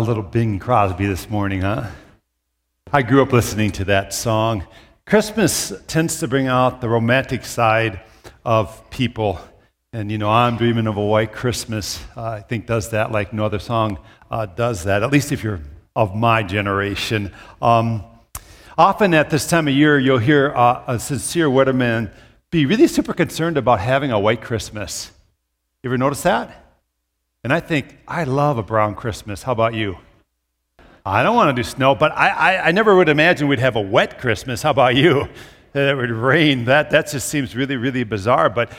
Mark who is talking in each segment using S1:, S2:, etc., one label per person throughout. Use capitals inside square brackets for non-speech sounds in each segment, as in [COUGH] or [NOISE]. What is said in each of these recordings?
S1: A little Bing Crosby this morning, huh? I grew up listening to that song. Christmas tends to bring out the romantic side of people. And, you know, I'm dreaming of a white Christmas, uh, I think does that like no other song uh, does that, at least if you're of my generation. Um, often at this time of year, you'll hear uh, a sincere weatherman be really super concerned about having a white Christmas. You ever notice that? And I think, I love a brown Christmas. How about you? I don't want to do snow, but I, I, I never would imagine we'd have a wet Christmas. How about you? That [LAUGHS] it would rain. That, that just seems really, really bizarre. But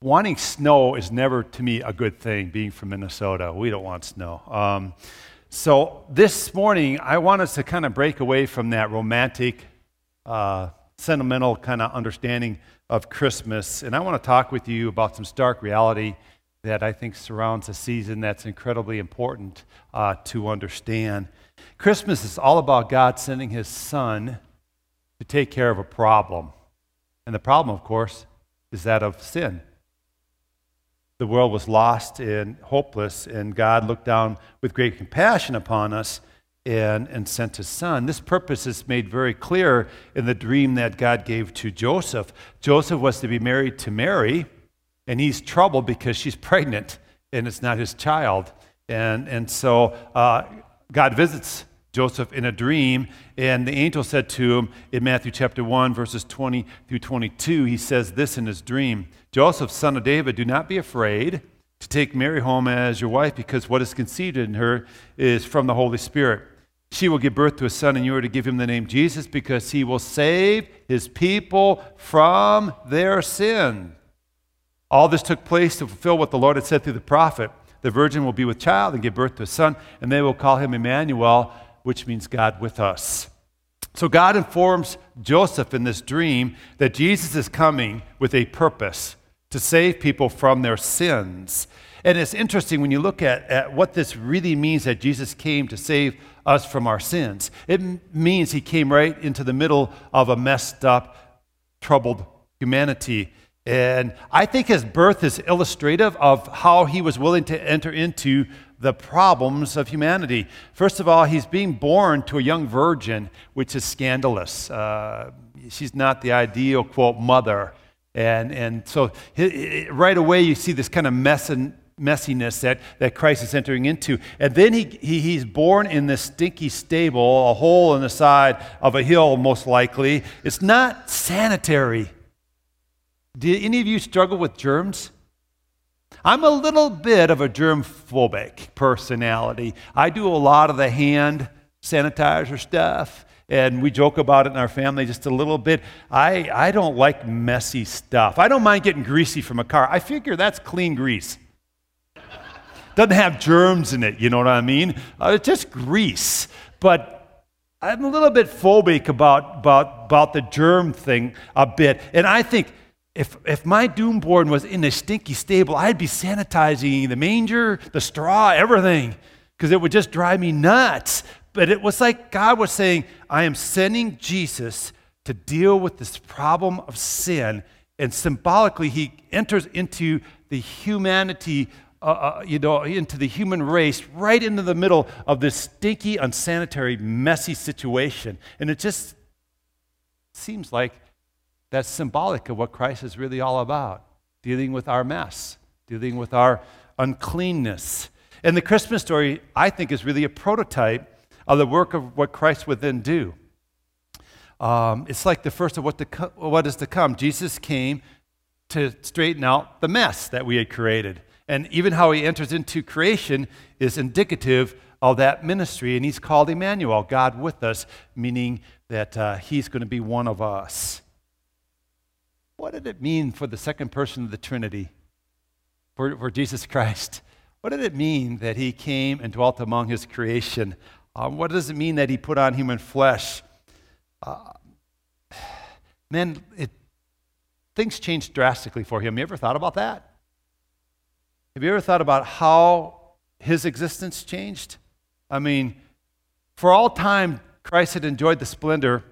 S1: wanting snow is never, to me, a good thing, being from Minnesota. We don't want snow. Um, so this morning, I want us to kind of break away from that romantic, uh, sentimental kind of understanding of Christmas. And I want to talk with you about some stark reality that I think surrounds a season that's incredibly important uh, to understand. Christmas is all about God sending his son to take care of a problem. And the problem, of course, is that of sin the world was lost and hopeless, and God looked down with great compassion upon us and, and sent his son. This purpose is made very clear in the dream that God gave to Joseph. Joseph was to be married to Mary, and he's troubled because she's [LAUGHS] pregnant and it's not his child. And, and so uh, God visits Joseph in a dream, and the angel said to him in Matthew chapter 1, verses 20 through 22, he says this in his dream Joseph, son of David, do not be afraid to take Mary home as your wife, because what is conceived in her is from the Holy Spirit. She will give birth to a son, and you are to give him the name Jesus, because he will save his people from their sin. All this took place to fulfill what the Lord had said through the prophet. The virgin will be with child and give birth to a son, and they will call him Emmanuel which means God with us. So God informs Joseph in this dream that Jesus is coming with a purpose to save people from their sins. And it's interesting when you look at, at what this really means that Jesus came to save us from our sins. It m- means he came right into the middle of a messed up, troubled humanity. And I think his birth is illustrative of how he was willing to enter into the problems of humanity. First of all, he's being born to a young virgin, which is scandalous. Uh, she's not the ideal, quote, mother. And, and so he, right away, you see this kind of messiness that, that Christ is entering into. And then he, he, he's born in this stinky stable, a hole in the side of a hill, most likely. It's not sanitary. Do any of you struggle with germs? I'm a little bit of a germ phobic personality. I do a lot of the hand sanitizer stuff, and we joke about it in our family just a little bit. I, I don't like messy stuff. I don't mind getting greasy from a car. I figure that's clean grease. Doesn't have germs in it, you know what I mean? Uh, it's just grease. But I'm a little bit phobic about, about, about the germ thing a bit. And I think if, if my doom board was in a stinky stable, I'd be sanitizing the manger, the straw, everything, because it would just drive me nuts. But it was like God was saying, I am sending Jesus to deal with this problem of sin. And symbolically, he enters into the humanity, uh, uh, you know, into the human race, right into the middle of this stinky, unsanitary, messy situation. And it just seems like that's symbolic of what Christ is really all about dealing with our mess, dealing with our uncleanness. And the Christmas story, I think, is really a prototype of the work of what Christ would then do. Um, it's like the first of what, what is to come. Jesus came to straighten out the mess that we had created. And even how he enters into creation is indicative of that ministry. And he's called Emmanuel, God with us, meaning that uh, he's going to be one of us. What did it mean for the second person of the Trinity, for, for Jesus Christ? What did it mean that he came and dwelt among his creation? Um, what does it mean that he put on human flesh? Uh, man, it, things changed drastically for him. You ever thought about that? Have you ever thought about how his existence changed? I mean, for all time, Christ had enjoyed the splendor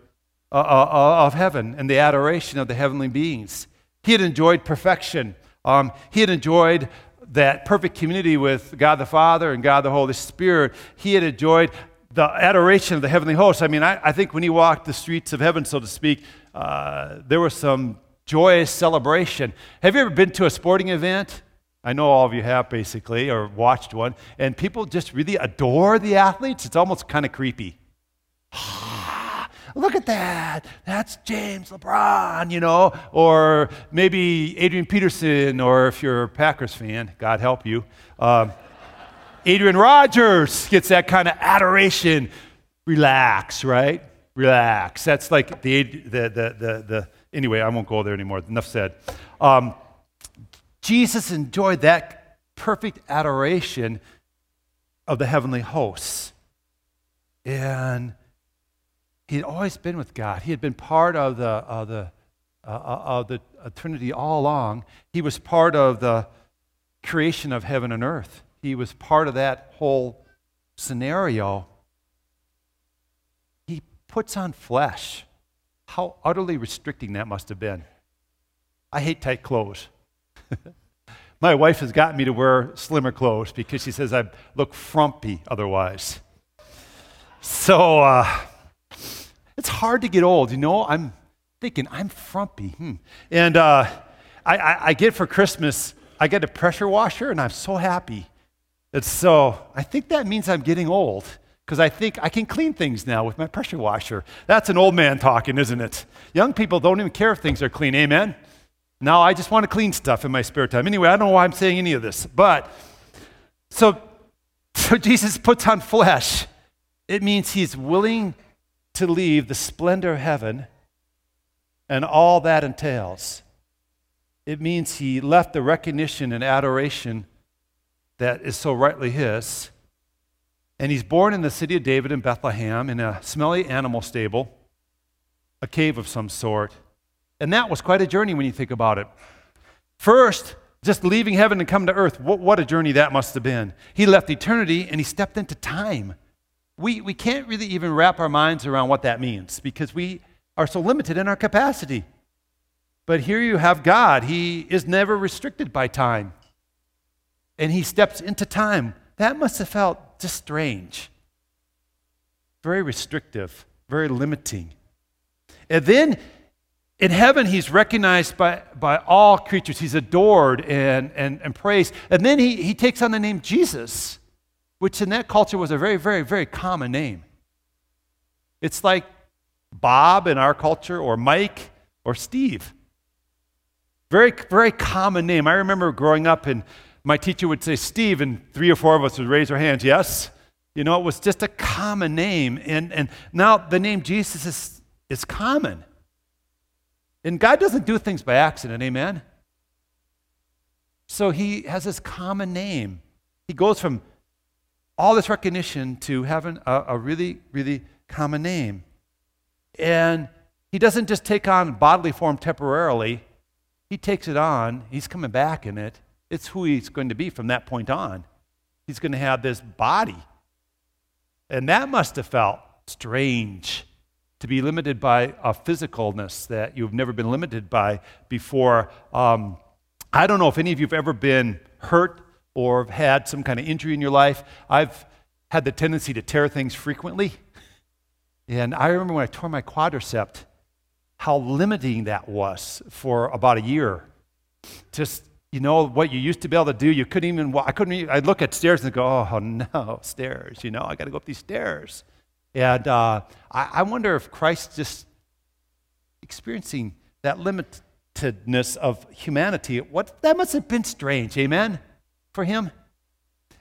S1: of heaven and the adoration of the heavenly beings. He had enjoyed perfection. Um, he had enjoyed that perfect community with God the Father and God the Holy Spirit. He had enjoyed the adoration of the heavenly hosts. I mean, I, I think when he walked the streets of heaven, so to speak, uh, there was some joyous celebration. Have you ever been to a sporting event? I know all of you have basically, or watched one, and people just really adore the athletes. It's almost kind of creepy. Look at that. That's James LeBron, you know, or maybe Adrian Peterson, or if you're a Packers fan, God help you. Uh, Adrian Rogers gets that kind of adoration. Relax, right? Relax. That's like the, the, the, the, the anyway, I won't go there anymore. Enough said. Um, Jesus enjoyed that perfect adoration of the heavenly hosts. And he had always been with God. He had been part of the, of the, uh, uh, of the uh, Trinity all along. He was part of the creation of heaven and earth. He was part of that whole scenario. He puts on flesh. How utterly restricting that must have been. I hate tight clothes. [LAUGHS] My wife has got me to wear slimmer clothes because she says I look frumpy otherwise. So, uh, hard to get old, you know? I'm thinking, I'm frumpy. Hmm. And uh, I, I, I, get for Christmas, I get a pressure washer, and I'm so happy. And so I think that means I'm getting old because I think I can clean things now with my pressure washer. That's an old man talking, isn't it? Young people don't even care if things are clean. Amen? Now I just want to clean stuff in my spare time. Anyway, I don't know why I'm saying any of this. But so, so Jesus puts on flesh. It means he's willing to leave the splendor of heaven and all that entails. It means he left the recognition and adoration that is so rightly his. And he's born in the city of David in Bethlehem in a smelly animal stable, a cave of some sort. And that was quite a journey when you think about it. First, just leaving heaven and coming to earth, what, what a journey that must have been. He left eternity and he stepped into time. We, we can't really even wrap our minds around what that means because we are so limited in our capacity. But here you have God. He is never restricted by time. And he steps into time. That must have felt just strange. Very restrictive, very limiting. And then in heaven, he's recognized by, by all creatures. He's adored and, and, and praised. And then he, he takes on the name Jesus which in that culture was a very, very, very common name. It's like Bob in our culture, or Mike, or Steve. Very, very common name. I remember growing up, and my teacher would say Steve, and three or four of us would raise our hands. Yes. You know, it was just a common name. And, and now the name Jesus is, is common. And God doesn't do things by accident, amen? So he has this common name. He goes from all this recognition to having a, a really, really common name. And he doesn't just take on bodily form temporarily, he takes it on, he's coming back in it. It's who he's going to be from that point on. He's going to have this body. And that must have felt strange to be limited by a physicalness that you've never been limited by before. Um, I don't know if any of you have ever been hurt or have had some kind of injury in your life. I've had the tendency to tear things frequently. And I remember when I tore my quadricep, how limiting that was for about a year. Just, you know, what you used to be able to do, you couldn't even, I couldn't even, I'd look at stairs and go, oh no, stairs, you know, I got to go up these stairs. And uh, I, I wonder if Christ just experiencing that limitedness of humanity, what, that must have been strange, amen? For him.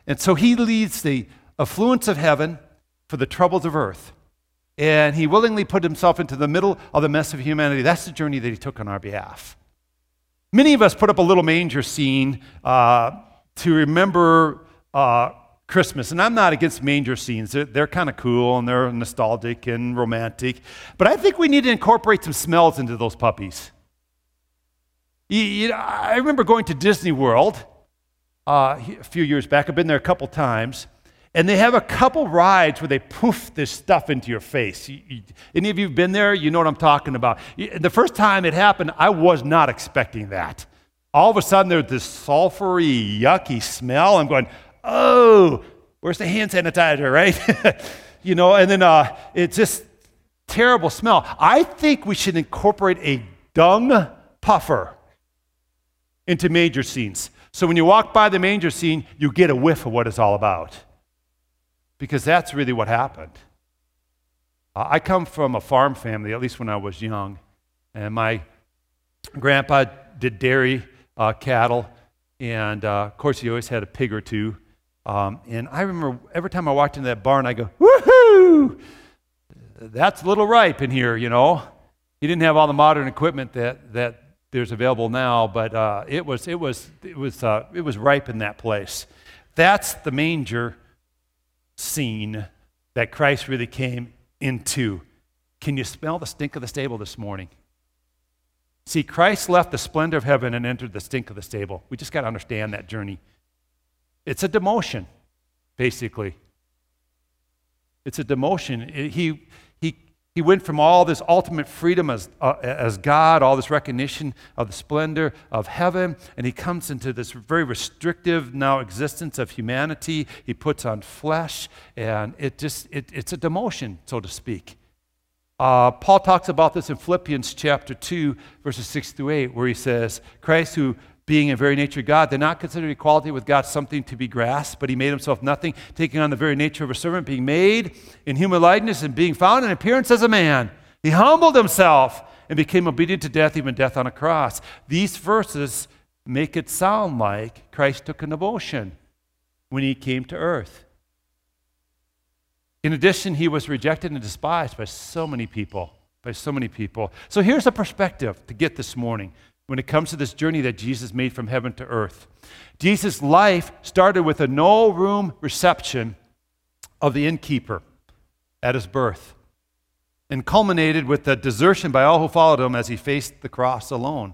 S1: And so he leads the affluence of heaven for the troubles of earth. And he willingly put himself into the middle of the mess of humanity. That's the journey that he took on our behalf. Many of us put up a little manger scene uh, to remember uh, Christmas. And I'm not against manger scenes, they're, they're kind of cool and they're nostalgic and romantic. But I think we need to incorporate some smells into those puppies. You, you know, I remember going to Disney World uh, a few years back. I've been there a couple times. And they have a couple rides where they poof this stuff into your face. You, you, any of you have been there? You know what I'm talking about. The first time it happened, I was not expecting that. All of a sudden, there's this sulfury, yucky smell. I'm going, oh, where's the hand sanitizer, right? [LAUGHS] you know, and then uh, it's just terrible smell. I think we should incorporate a dung puffer into major scenes. So when you walk by the manger scene, you get a whiff of what it's all about because that's really what happened. I come from a farm family, at least when I was young, and my grandpa did dairy uh, cattle, and uh, of course, he always had a pig or two. Um, and I remember every time I walked into that barn, I go, woohoo! That's a little ripe in here, you know. He didn't have all the modern equipment that, that there's available now, but uh, it was, it was, it was, uh, it was ripe in that place. That's the manger scene that Christ really came into. Can you smell the stink of the stable this morning? See, Christ left the splendor of heaven and entered the stink of the stable. We just got to understand that journey. It's a demotion, basically. It's a demotion. It, he, he, went from all this ultimate freedom as, uh, as God, all this recognition of the splendor of heaven, and he comes into this very restrictive now existence of humanity. He puts on flesh, and it just it, it's a demotion, so to speak. Uh, Paul talks about this in Philippians chapter 2, verses 6 through 8, where he says, Christ, who being in very nature God, did not consider equality with God something to be grasped, but he made himself nothing, taking on the very nature of a servant, being made in human likeness and being found in appearance as a man. He humbled himself and became obedient to death, even death on a cross. These verses make it sound like Christ took an devotion when he came to earth. In addition, he was rejected and despised by so many people. By so many people. So here's a perspective to get this morning when it comes to this journey that Jesus made from heaven to earth. Jesus' life started with a no room reception of the innkeeper at his birth and culminated with the desertion by all who followed him as he faced the cross alone.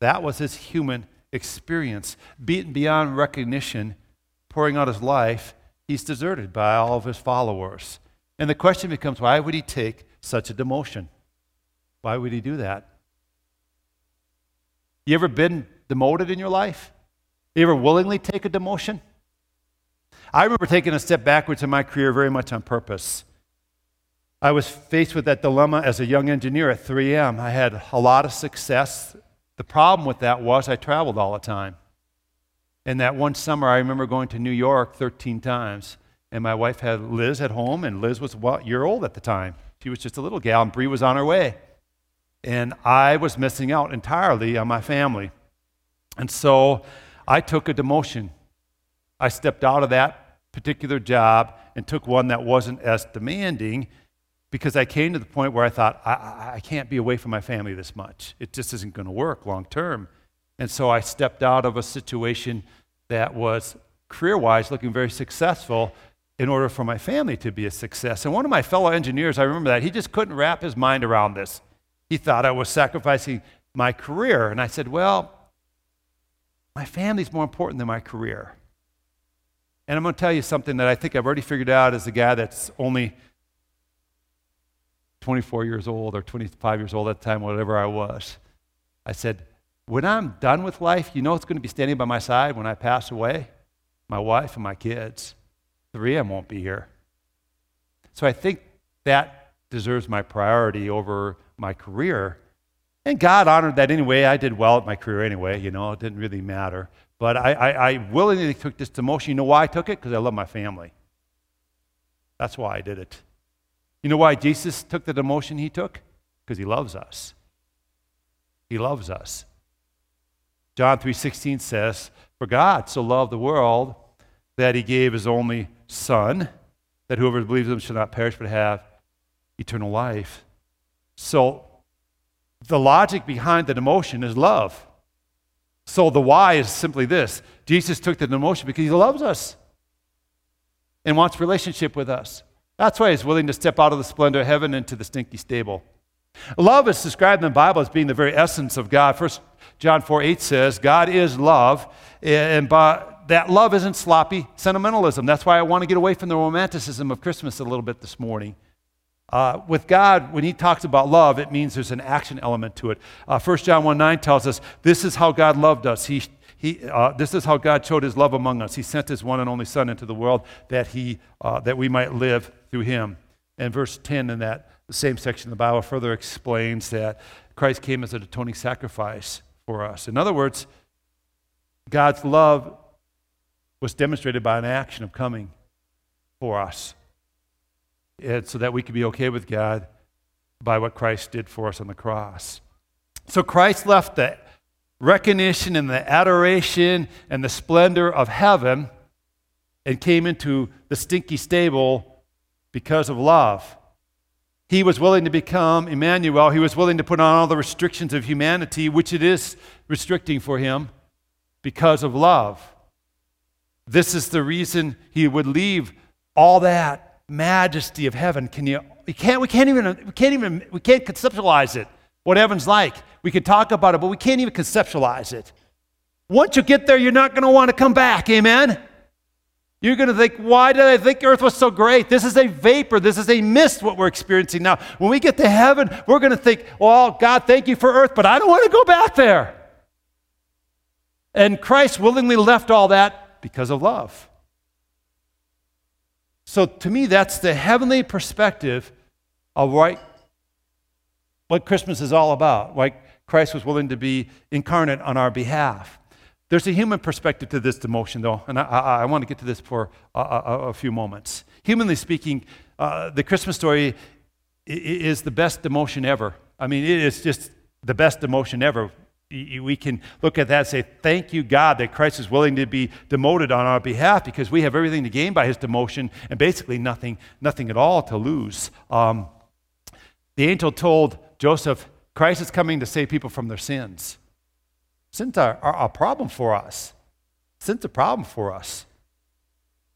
S1: That was his human experience. Beaten beyond recognition, pouring out his life, he's deserted by all of his followers. And the question becomes why would he take such a demotion? Why would he do that? You ever been demoted in your life? You ever willingly take a demotion? I remember taking a step backwards in my career very much on purpose. I was faced with that dilemma as a young engineer at 3M. I had a lot of success. The problem with that was I traveled all the time. And that one summer, I remember going to New York 13 times. And my wife had Liz at home, and Liz was a year old at the time. She was just a little gal, and Bree was on her way and I was missing out entirely on my family. And so I took a demotion. I stepped out of that particular job and took one that wasn't as demanding because I came to the point where I thought, I, I can't be away from my family this much. It just isn't going to work long term. And so I stepped out of a situation that was career wise looking very successful in order for my family to be a success. And one of my fellow engineers, I remember that, he just couldn't wrap his mind around this. He thought I was sacrificing my career. And I said, Well, my family's more important than my career. And I'm going to tell you something that I think I've already figured out as a guy that's only 24 years old or 25 years old at the time, whatever I was. I said, when I'm done with life, you know what's going to be standing by my side when I pass away? My wife and my kids. Three of them won't be here. So I think that deserves my priority over my career. And God honored that anyway. I did well at my career anyway, you know, it didn't really matter. But I, I, I willingly took this demotion. You know why I took it? Because I love my family. That's why I did it. You know why Jesus took the demotion he took? Because he loves us. He loves us. John 3:16 says, "For God so loved the world that he gave his only son, that whoever believes in him shall not perish but have eternal life." So the logic behind the demotion is love. So the why is simply this Jesus took the demotion because he loves us and wants relationship with us. That's why he's willing to step out of the splendor of heaven into the stinky stable. Love is described in the Bible as being the very essence of God. First John 4 8 says, God is love, and by that love isn't sloppy sentimentalism. That's why I want to get away from the romanticism of Christmas a little bit this morning. Uh, with God, when He talks about love, it means there's an action element to it. Uh, 1 John 1 9 tells us this is how God loved us. He, he, uh, this is how God showed His love among us. He sent His one and only Son into the world that, he, uh, that we might live through Him. And verse 10 in that same section of the Bible further explains that Christ came as an atoning sacrifice for us. In other words, God's love was demonstrated by an action of coming for us. And so that we could be okay with God by what Christ did for us on the cross. So Christ left the recognition and the adoration and the splendor of heaven and came into the stinky stable because of love. He was willing to become Emmanuel. He was willing to put on all the restrictions of humanity, which it is restricting for him, because of love. This is the reason he would leave all that majesty of heaven. Can you, we can't, we can't even, we can't even, we can't conceptualize it, what heaven's like. We can talk about it, but we can't even conceptualize it. Once you get there, you're not going to want to come back. Amen? You're going to think, why did I think earth was so great? This is a vapor. This is a mist, what we're experiencing now. When we get to heaven, we're going to think, well, God, thank you for earth, but I don't want to go back there. And Christ willingly left all that because of love. So to me, that's the heavenly perspective of what, what Christmas is all about. Why Christ was willing to be incarnate on our behalf. There's a human perspective to this demotion, though, and I, I, I want to get to this for a, a, a few moments. Humanly speaking, uh, the Christmas story is the best demotion ever. I mean, it is just the best demotion ever we can look at that and say, Thank you, God, that Christ is willing to be demoted on our behalf because we have everything to gain by his demotion and basically nothing, nothing at all to lose. Um, the angel told Joseph, Christ is coming to save people from their sins. Sins are, are a problem for us. Sin's a problem for us.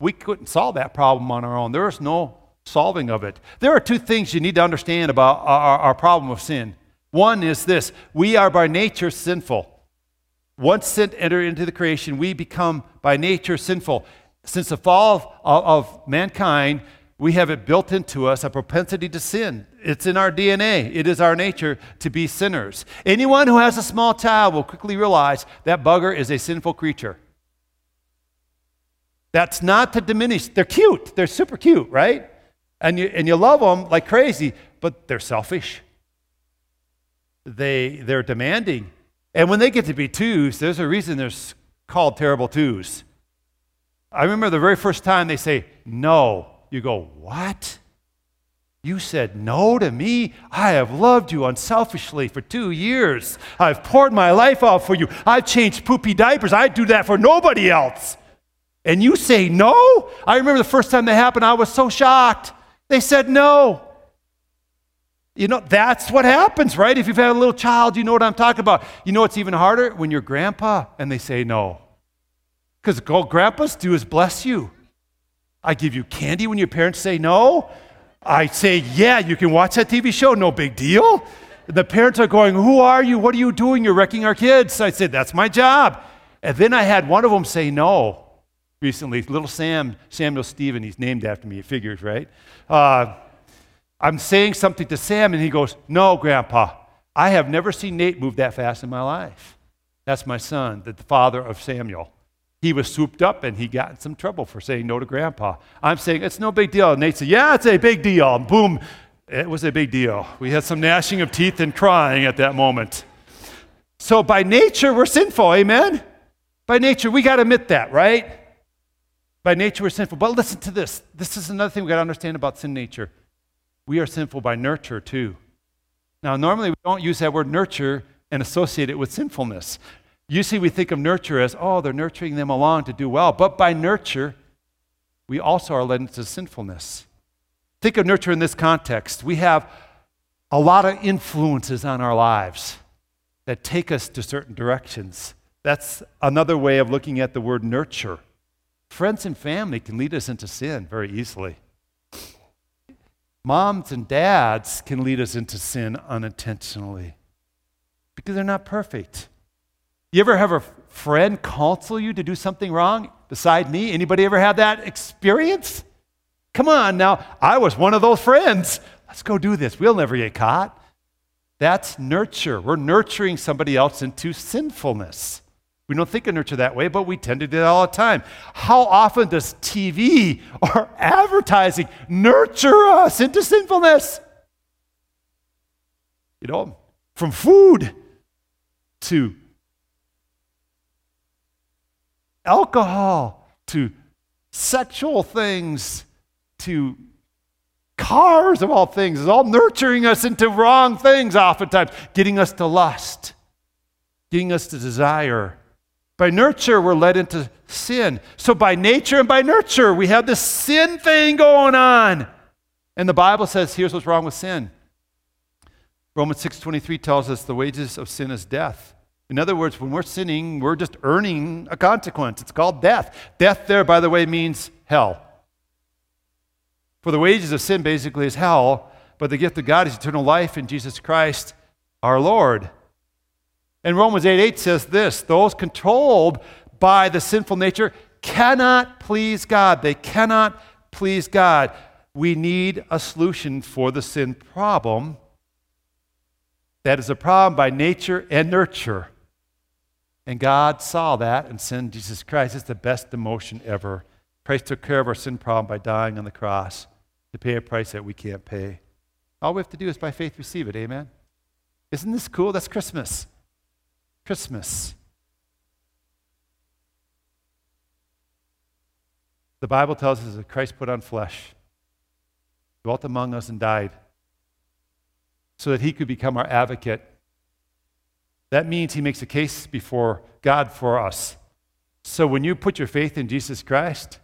S1: We couldn't solve that problem on our own. There is no solving of it. There are two things you need to understand about our, our problem of sin. One is this we are by nature sinful. Once sin entered into the creation, we become by nature sinful. Since the fall of, of, mankind, we have it built into us a propensity to sin. It's in our DNA. It is our nature to be sinners. Anyone who has a small child will quickly realize that bugger is a sinful creature. That's not to diminish. They're cute. They're super cute, right? And you, and you love them like crazy, but they're selfish they, they're demanding. And when they get to be twos, there's a reason they're called terrible twos. I remember the very first time they say, no. You go, what? You said no to me? I have loved you unselfishly for two years. I've poured my life out for you. I've changed poopy diapers. I'd do that for nobody else. And you say no? I remember the first time that happened, I was so shocked. They said no. You know, that's what happens, right? If you've had a little child, you know what I'm talking about. You know what's even harder? When you're grandpa and they say no. Because all grandpas do is bless you. I give you candy when your parents say no. I say, yeah, you can watch that TV show, no big deal. The parents are going, Who are you? What are you doing? You're wrecking our kids. I said, That's my job. And then I had one of them say no recently. Little Sam, Samuel Stephen, he's named after me, it figures, right? Uh, I'm saying something to Sam, and he goes, No, Grandpa, I have never seen Nate move that fast in my life. That's my son, the father of Samuel. He was swooped up and he got in some trouble for saying no to Grandpa. I'm saying, It's no big deal. And Nate said, Yeah, it's a big deal. And boom, it was a big deal. We had some gnashing of teeth and crying at that moment. So by nature, we're sinful, amen? By nature, we got to admit that, right? By nature, we're sinful. But listen to this. This is another thing we got to understand about sin nature we are sinful by nurture too. Now, normally we don't use that word nurture and associate it with sinfulness. Usually we think of nurture as, oh, they're nurturing them along to do well. But by nurture, we also are led into sinfulness. Think of nurture in this context. We have a lot of influences on our lives that take us to certain directions. That's another way of looking at the word nurture. Friends and family can lead us into sin very easily. Moms and dads can lead us into sin unintentionally because they're not perfect. You ever have a friend counsel you to do something wrong beside me? Anybody ever had that experience? Come on now, I was one of those friends. Let's go do this. We'll never get caught. That's nurture. We're nurturing somebody else into sinfulness. We don't think of nurture that way, but we tend to do that all the time. How often does TV or [LAUGHS] advertising nurture us into sinfulness? You know, from food to alcohol to sexual things to cars of all things is all nurturing us into wrong things oftentimes getting us to lust getting us to desire by nurture we're led into sin so by nature and by nurture we have this sin thing going on and the bible says here's what's wrong with sin romans 6.23 tells us the wages of sin is death in other words, when we're sinning, we're just earning a consequence. It's called death. Death, there, by the way, means hell. For the wages of sin basically is hell, but the gift of God is eternal life in Jesus Christ our Lord. And Romans 8 8 says this those controlled by the sinful nature cannot please God. They cannot please God. We need a solution for the sin problem. That is a problem by nature and nurture. And God saw that and sent Jesus Christ. It's the best demotion ever. Christ took care of our sin problem by dying on the cross to pay a price that we can't pay. All we have to do is by faith receive it. Amen. Isn't this cool? That's Christmas. Christmas. The Bible tells us that Christ put on flesh, dwelt among us, and died so that he could become our advocate that means he makes a case before God for us. So when you put your faith in Jesus Christ,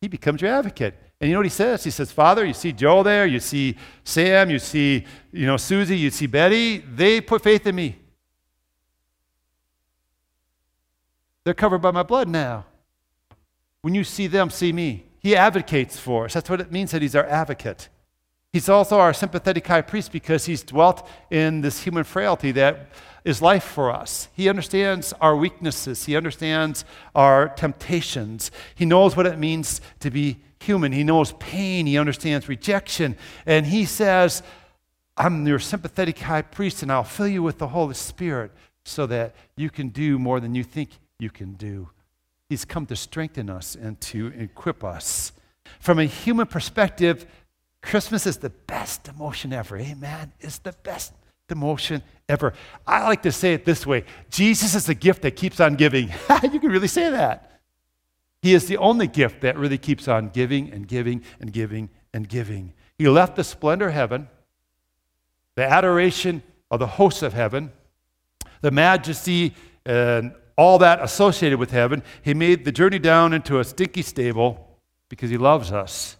S1: he becomes your advocate. And you know what he says? He says, Father, you see Joe there, you see Sam, you see, you know, Susie, you see Betty. They put faith in me. They're covered by my blood now. When you see them, see me. He advocates for us. That's what it means that he's our advocate. He's also our sympathetic high priest because he's dwelt in this human frailty that is life for us. He understands our weaknesses, He understands our temptations. He knows what it means to be human. He knows pain, He understands rejection. And He says, I'm your sympathetic high priest, and I'll fill you with the Holy Spirit so that you can do more than you think you can do. He's come to strengthen us and to equip us. From a human perspective, Christmas is the best emotion ever. Amen. It's the best emotion ever. I like to say it this way Jesus is the gift that keeps on giving. [LAUGHS] you can really say that. He is the only gift that really keeps on giving and giving and giving and giving. He left the splendor of heaven, the adoration of the hosts of heaven, the majesty and all that associated with heaven. He made the journey down into a stinky stable because he loves us.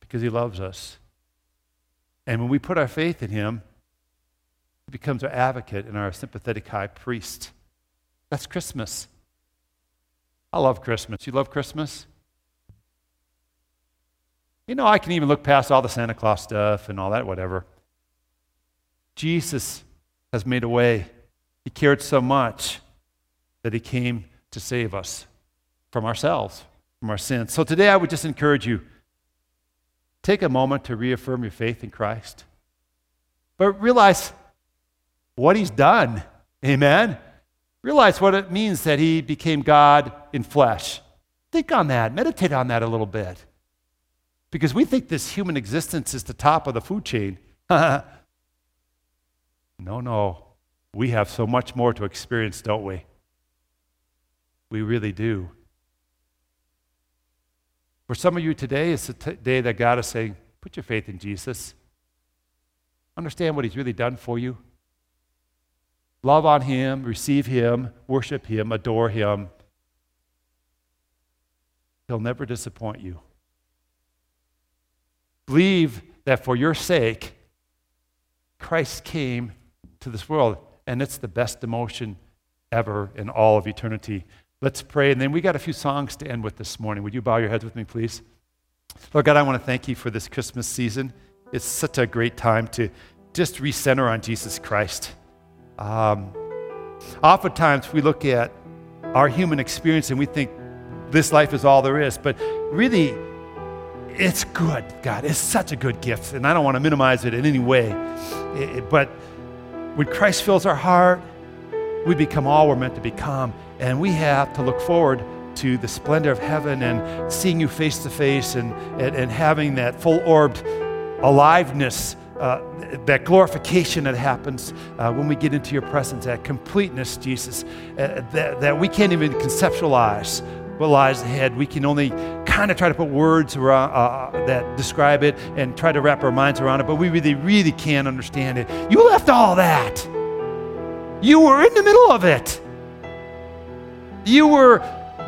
S1: Because he loves us. And when we put our faith in him, he becomes our advocate and our sympathetic high priest. That's Christmas. I love Christmas. You love Christmas? You know, I can even look past all the Santa Claus stuff and all that, whatever. Jesus has made a way. He cared so much that he came to save us from ourselves, from our sins. So today I would just encourage you Take a moment to reaffirm your faith in Christ. But realize what he's done. Amen. Realize what it means that he became God in flesh. Think on that. Meditate on that a little bit. Because we think this human existence is the top of the food chain. [LAUGHS] no, no. We have so much more to experience, don't we? We really do. For some of you today, it's a t- day that God is saying, put your faith in Jesus. Understand what He's really done for you. Love on Him, receive Him, worship Him, adore Him. He'll never disappoint you. Believe that for your sake, Christ came to this world, and it's the best emotion ever in all of eternity. Let's pray, and then we got a few songs to end with this morning. Would you bow your heads with me, please? Lord God, I want to thank you for this Christmas season. It's such a great time to just recenter on Jesus Christ. Um, oftentimes we look at our human experience and we think this life is all there is. But really, it's good, God. It's such a good gift. And I don't want to minimize it in any way. It, but when Christ fills our heart, we become all we're meant to become. And we have to look forward to the splendor of heaven and seeing you face to face and, and, and having that full orbed aliveness, uh, that glorification that happens uh, when we get into your presence, that completeness, Jesus, uh, that, that we can't even conceptualize what lies ahead. We can only kind of try to put words around, uh, that describe it and try to wrap our minds around it, but we really, really can't understand it. You left all that. You were in the middle of it. You were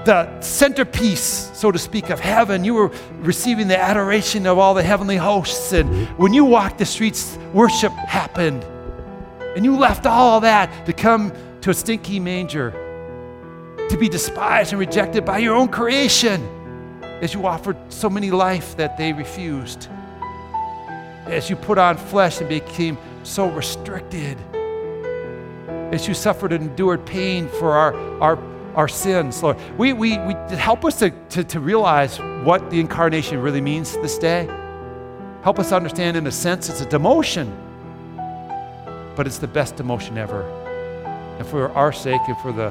S1: the centerpiece, so to speak, of heaven. You were receiving the adoration of all the heavenly hosts. And when you walked the streets, worship happened. And you left all that to come to a stinky manger, to be despised and rejected by your own creation as you offered so many life that they refused. As you put on flesh and became so restricted. As you suffered and endured pain for our, our our sins, Lord. We, we, we help us to, to, to realize what the incarnation really means this day. Help us understand, in a sense, it's a demotion, but it's the best demotion ever. And for our sake and for the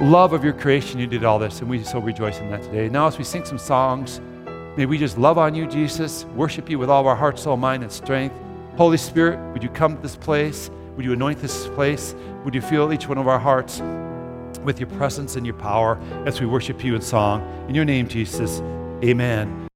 S1: love of your creation, you did all this, and we so rejoice in that today. Now, as we sing some songs, may we just love on you, Jesus, worship you with all of our heart, soul, mind, and strength. Holy Spirit, would you come to this place? Would you anoint this place? Would you fill each one of our hearts? with your presence and your power as we worship you in song. In your name, Jesus, amen.